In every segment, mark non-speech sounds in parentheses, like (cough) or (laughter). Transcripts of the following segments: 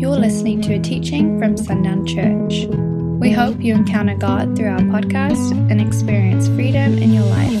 You're listening to a teaching from Sundown Church. We hope you encounter God through our podcast and experience freedom in your life.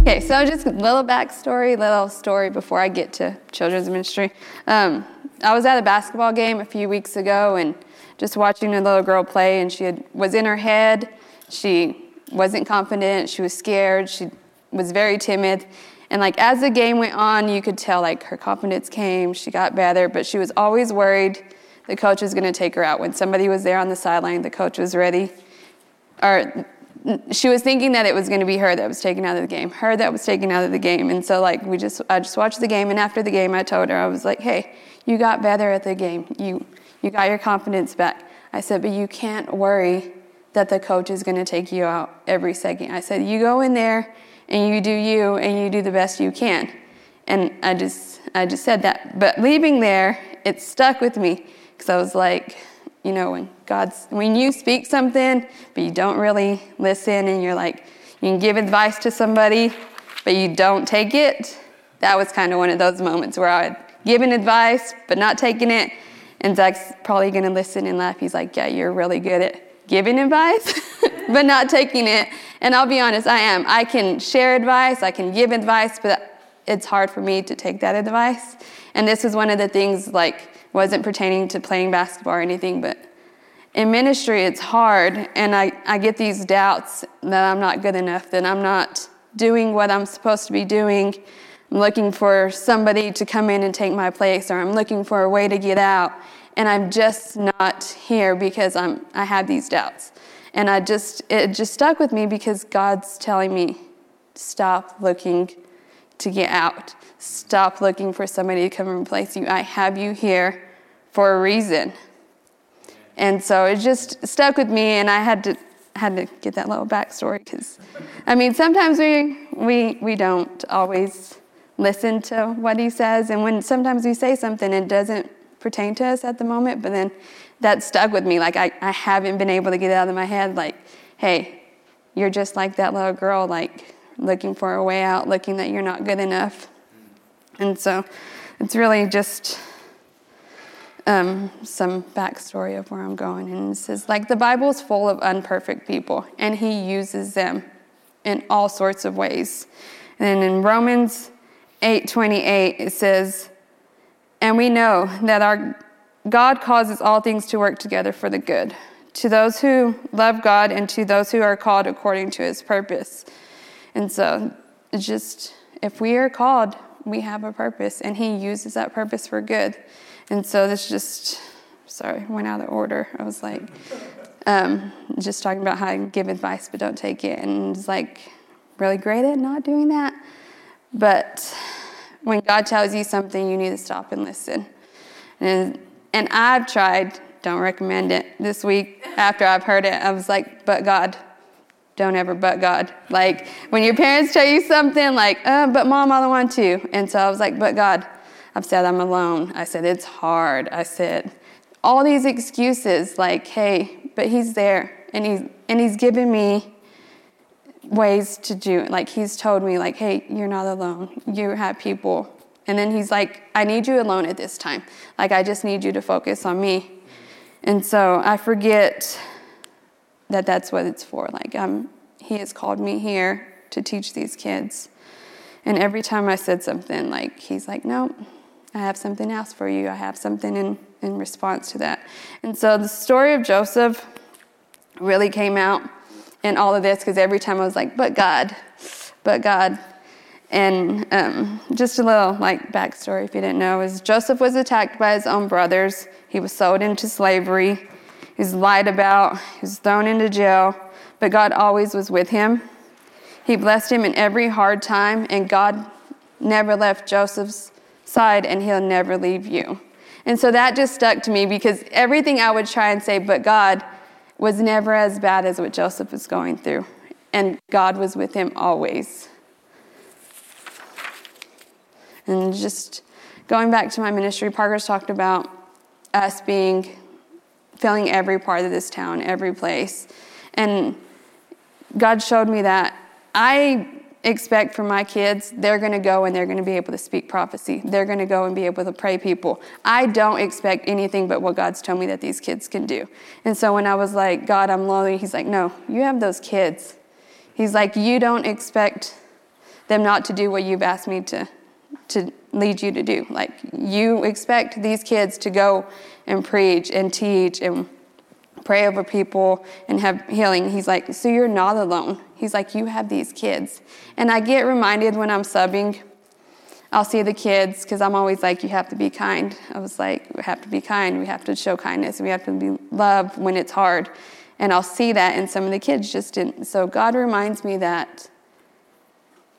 Okay, so just a little backstory, little story before I get to children's ministry. Um, I was at a basketball game a few weeks ago and just watching a little girl play, and she had, was in her head. She wasn't confident. She was scared. She was very timid. And like as the game went on, you could tell like her confidence came. She got better, but she was always worried the coach was going to take her out. When somebody was there on the sideline, the coach was ready, or she was thinking that it was going to be her that was taken out of the game, her that was taken out of the game. And so like we just, I just watched the game, and after the game, I told her I was like, hey, you got better at the game. You, you got your confidence back. I said, but you can't worry that the coach is going to take you out every second. I said, you go in there and you do you and you do the best you can. And I just, I just said that. But leaving there, it stuck with me because I was like, you know, when God's, when you speak something, but you don't really listen and you're like, you can give advice to somebody, but you don't take it. That was kind of one of those moments where I would give an advice, but not taking it. And Zach's probably going to listen and laugh. He's like, yeah, you're really good at giving advice, (laughs) but not taking it. And I'll be honest, I am. I can share advice, I can give advice, but it's hard for me to take that advice. And this is one of the things, like, wasn't pertaining to playing basketball or anything, but in ministry, it's hard. And I, I get these doubts that I'm not good enough, that I'm not doing what I'm supposed to be doing. I'm looking for somebody to come in and take my place, or I'm looking for a way to get out. And I'm just not here because I'm, I have these doubts. And I just, it just stuck with me because God's telling me, stop looking to get out. Stop looking for somebody to come and replace you. I have you here for a reason. And so it just stuck with me, and I had to had to get that little backstory because, I mean, sometimes we we we don't always listen to what he says, and when sometimes we say something, it doesn't pertain to us at the moment, but then that stuck with me. Like I, I haven't been able to get it out of my head. Like, hey, you're just like that little girl, like looking for a way out, looking that you're not good enough. And so it's really just um, some backstory of where I'm going. And it says, like, the Bible's full of unperfect people, and He uses them in all sorts of ways. And in Romans 8:28, it says, "And we know that our God causes all things to work together for the good, to those who love God and to those who are called according to His purpose." And so, just if we are called, we have a purpose, and He uses that purpose for good. And so, this just, sorry, went out of order. I was like, um, just talking about how to give advice but don't take it, and it's like really great at not doing that. But when God tells you something, you need to stop and listen. And, and I've tried, don't recommend it. This week, after I've heard it, I was like, but God, don't ever but God. Like when your parents tell you something, like, uh, but mom, I don't want to. And so I was like, but God, I've said I'm alone. I said it's hard. I said all these excuses, like, hey, but He's there, and He's and He's given me ways to do. Like He's told me, like, hey, you're not alone. You have people. And then He's like, I need you alone at this time. Like I just need you to focus on me. And so I forget that that's what it's for. Like, um, he has called me here to teach these kids. And every time I said something, like, he's like, no, I have something else for you. I have something in, in response to that. And so the story of Joseph really came out in all of this because every time I was like, but God, but God. And um, just a little like backstory, if you didn't know, is Joseph was attacked by his own brothers. He was sold into slavery. He was lied about. He was thrown into jail. But God always was with him. He blessed him in every hard time, and God never left Joseph's side, and he'll never leave you. And so that just stuck to me because everything I would try and say, but God, was never as bad as what Joseph was going through. And God was with him always. And just going back to my ministry, Parker's talked about us being, filling every part of this town, every place. And God showed me that I expect for my kids, they're going to go and they're going to be able to speak prophecy. They're going to go and be able to pray people. I don't expect anything but what God's told me that these kids can do. And so when I was like, God, I'm lonely, He's like, no, you have those kids. He's like, you don't expect them not to do what you've asked me to, to lead you to do. Like, you expect these kids to go and preach and teach and pray over people and have healing. He's like, so you're not alone. He's like, you have these kids. And I get reminded when I'm subbing, I'll see the kids because I'm always like, you have to be kind. I was like, we have to be kind. We have to show kindness. We have to be love when it's hard. And I'll see that, and some of the kids just didn't. So God reminds me that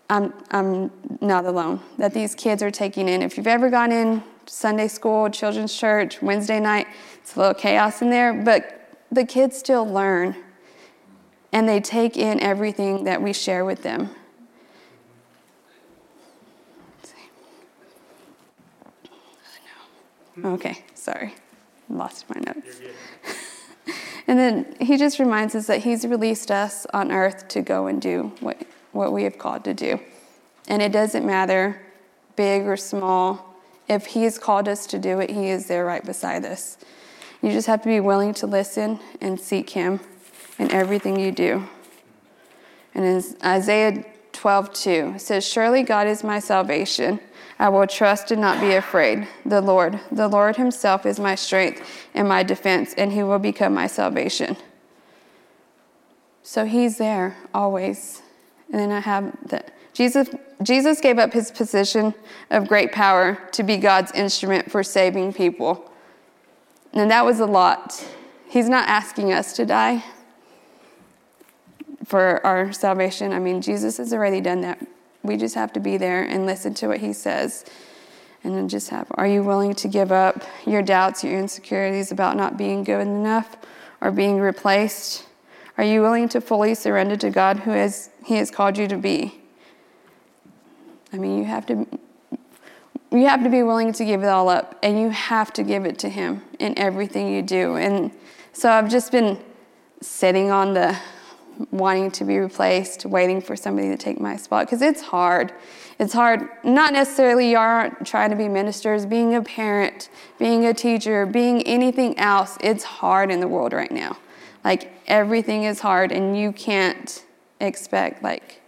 I'm, I'm not alone, that these kids are taking in. If you've ever gone in Sunday school, children's church, Wednesday night, it's a little chaos in there, but the kids still learn and they take in everything that we share with them. Okay, sorry. Lost my notes. (laughs) and then he just reminds us that he's released us on earth to go and do what, what we have called to do. And it doesn't matter, big or small, if he's called us to do it, he is there right beside us. You just have to be willing to listen and seek Him in everything you do. And in Isaiah 12, 2, it says, Surely God is my salvation. I will trust and not be afraid. The Lord, the Lord Himself is my strength and my defense, and He will become my salvation. So He's there always. And then I have that. Jesus, Jesus gave up his position of great power to be God's instrument for saving people. And that was a lot. He's not asking us to die for our salvation. I mean, Jesus has already done that. We just have to be there and listen to what he says. And then just have, are you willing to give up your doubts, your insecurities about not being good enough or being replaced? Are you willing to fully surrender to God who has, he has called you to be? I mean, you have to you have to be willing to give it all up and you have to give it to him in everything you do. And so i've just been sitting on the wanting to be replaced waiting for somebody to take my spot because it's hard. It's hard not necessarily you aren't trying to be ministers being a parent being a teacher being anything else. It's hard in the world right now. Like everything is hard and you can't expect like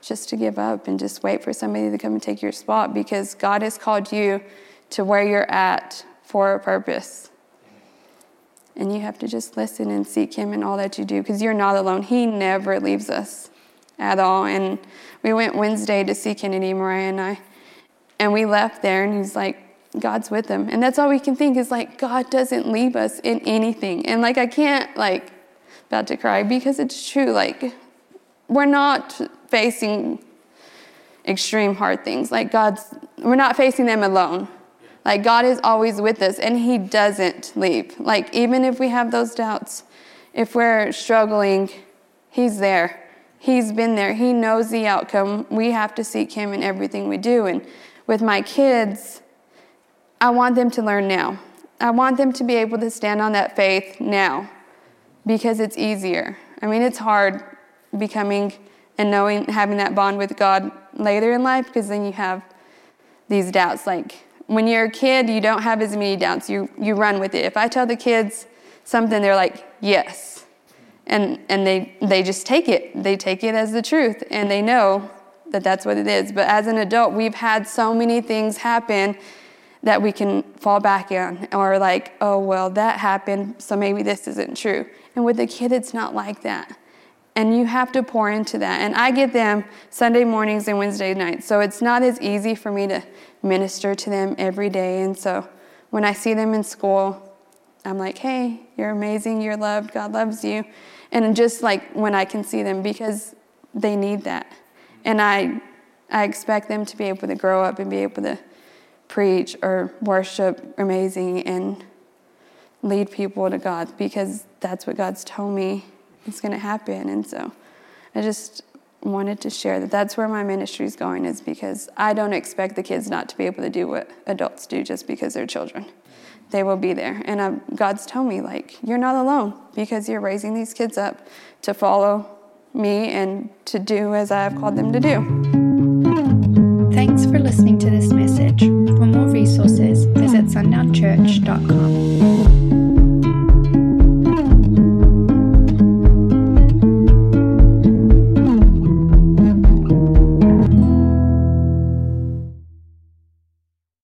just to give up and just wait for somebody to come and take your spot because God has called you to where you're at for a purpose. And you have to just listen and seek Him in all that you do because you're not alone. He never leaves us at all. And we went Wednesday to see Kennedy, Mariah, and I, and we left there, and He's like, God's with them. And that's all we can think is like, God doesn't leave us in anything. And like, I can't, like, about to cry because it's true. Like, we're not facing extreme hard things. Like God's, we're not facing them alone. Like God is always with us and He doesn't leave. Like even if we have those doubts, if we're struggling, He's there. He's been there. He knows the outcome. We have to seek Him in everything we do. And with my kids, I want them to learn now. I want them to be able to stand on that faith now because it's easier. I mean, it's hard becoming and knowing having that bond with God later in life because then you have these doubts. Like when you're a kid you don't have as many doubts. You you run with it. If i tell the kids something they're like yes. And and they they just take it. They take it as the truth and they know that that's what it is. But as an adult we've had so many things happen that we can fall back on or like oh well that happened so maybe this isn't true. And with a kid it's not like that and you have to pour into that. And I get them Sunday mornings and Wednesday nights, so it's not as easy for me to minister to them every day. And so when I see them in school, I'm like, hey, you're amazing, you're loved, God loves you. And just like when I can see them, because they need that. And I, I expect them to be able to grow up and be able to preach or worship amazing and lead people to God because that's what God's told me it's going to happen. And so I just wanted to share that that's where my ministry is going is because I don't expect the kids not to be able to do what adults do just because they're children. They will be there. And I, God's told me, like, you're not alone because you're raising these kids up to follow me and to do as I have called them to do. Thanks for listening to this message. For more resources, visit sundownchurch.com.